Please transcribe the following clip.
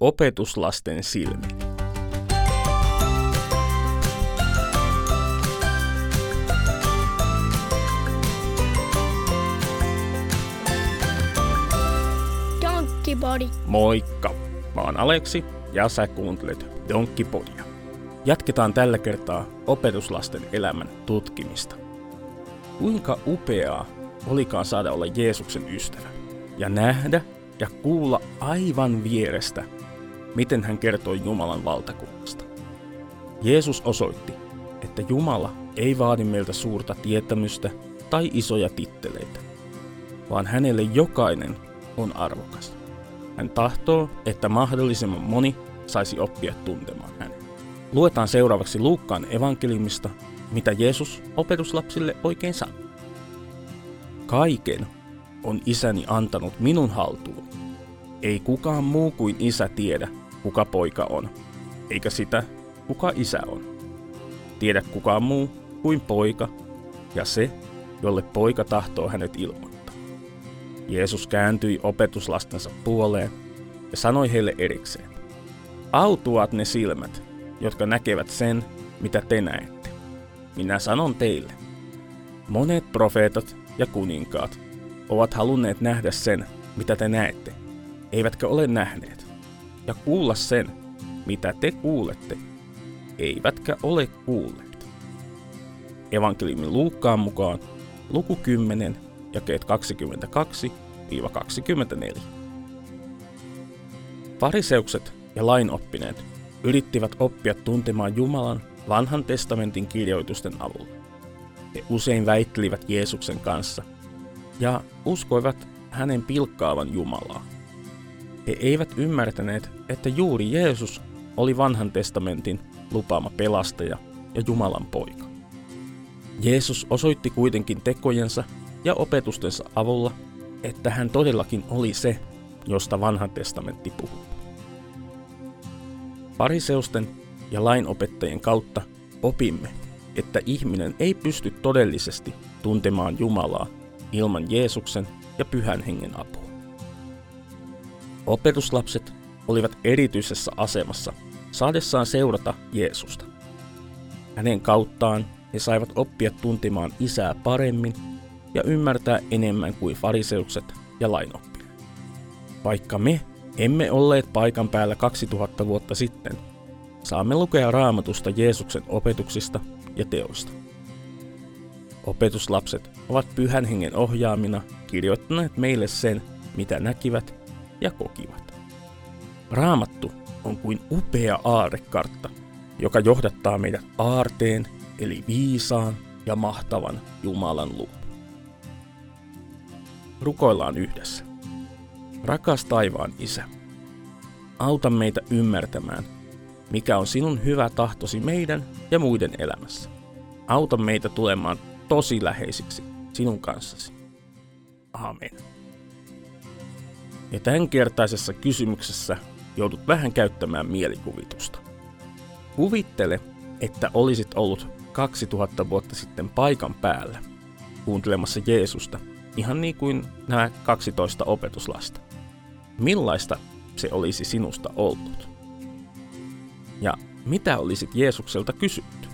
Opetuslasten silmin. Donkkipodi. Moikka! Mä oon Aleksi ja sä kuuntelet Donkkipodia. Jatketaan tällä kertaa opetuslasten elämän tutkimista. Kuinka upeaa olikaan saada olla Jeesuksen ystävä ja nähdä ja kuulla aivan vierestä, miten hän kertoi Jumalan valtakunnasta. Jeesus osoitti, että Jumala ei vaadi meiltä suurta tietämystä tai isoja titteleitä, vaan hänelle jokainen on arvokas. Hän tahtoo, että mahdollisimman moni saisi oppia tuntemaan hänen. Luetaan seuraavaksi Luukkaan evankeliumista, mitä Jeesus opetuslapsille oikein sanoi. Kaiken on isäni antanut minun haltuun. Ei kukaan muu kuin isä tiedä, kuka poika on, eikä sitä, kuka isä on. Tiedä kukaan muu kuin poika ja se, jolle poika tahtoo hänet ilmoittaa. Jeesus kääntyi opetuslastensa puoleen ja sanoi heille erikseen. Autuat ne silmät, jotka näkevät sen, mitä te näette. Minä sanon teille. Monet profeetat ja kuninkaat ovat halunneet nähdä sen, mitä te näette, eivätkä ole nähneet, ja kuulla sen, mitä te kuulette, eivätkä ole kuulleet. Evankeliumin Luukkaan mukaan luku 10, jakeet 22-24. Fariseukset ja lainoppineet yrittivät oppia tuntemaan Jumalan vanhan testamentin kirjoitusten avulla. He usein väittelivät Jeesuksen kanssa ja uskoivat hänen pilkkaavan Jumalaa. He eivät ymmärtäneet, että juuri Jeesus oli vanhan testamentin lupaama pelastaja ja Jumalan poika. Jeesus osoitti kuitenkin tekojensa ja opetustensa avulla, että hän todellakin oli se, josta vanha testamentti puhuu. Fariseusten ja lainopettajien kautta opimme, että ihminen ei pysty todellisesti tuntemaan Jumalaa ilman Jeesuksen ja Pyhän Hengen apua. Opetuslapset olivat erityisessä asemassa saadessaan seurata Jeesusta. Hänen kauttaan he saivat oppia tuntemaan isää paremmin ja ymmärtää enemmän kuin fariseukset ja lainoppineet. Vaikka me emme olleet paikan päällä 2000 vuotta sitten, saamme lukea raamatusta Jeesuksen opetuksista ja teoista. Opetuslapset ovat pyhän hengen ohjaamina kirjoittaneet meille sen, mitä näkivät ja kokivat. Raamattu on kuin upea aarekartta, joka johdattaa meidät aarteen eli viisaan ja mahtavan Jumalan luo. Rukoillaan yhdessä. Rakas taivaan Isä, auta meitä ymmärtämään, mikä on sinun hyvä tahtosi meidän ja muiden elämässä. Auta meitä tulemaan tosi läheisiksi sinun kanssasi. Amen. Ja tämänkertaisessa kysymyksessä joudut vähän käyttämään mielikuvitusta. Kuvittele, että olisit ollut 2000 vuotta sitten paikan päällä kuuntelemassa Jeesusta, ihan niin kuin nämä 12 opetuslasta. Millaista se olisi sinusta ollut? Ja mitä olisit Jeesukselta kysytty?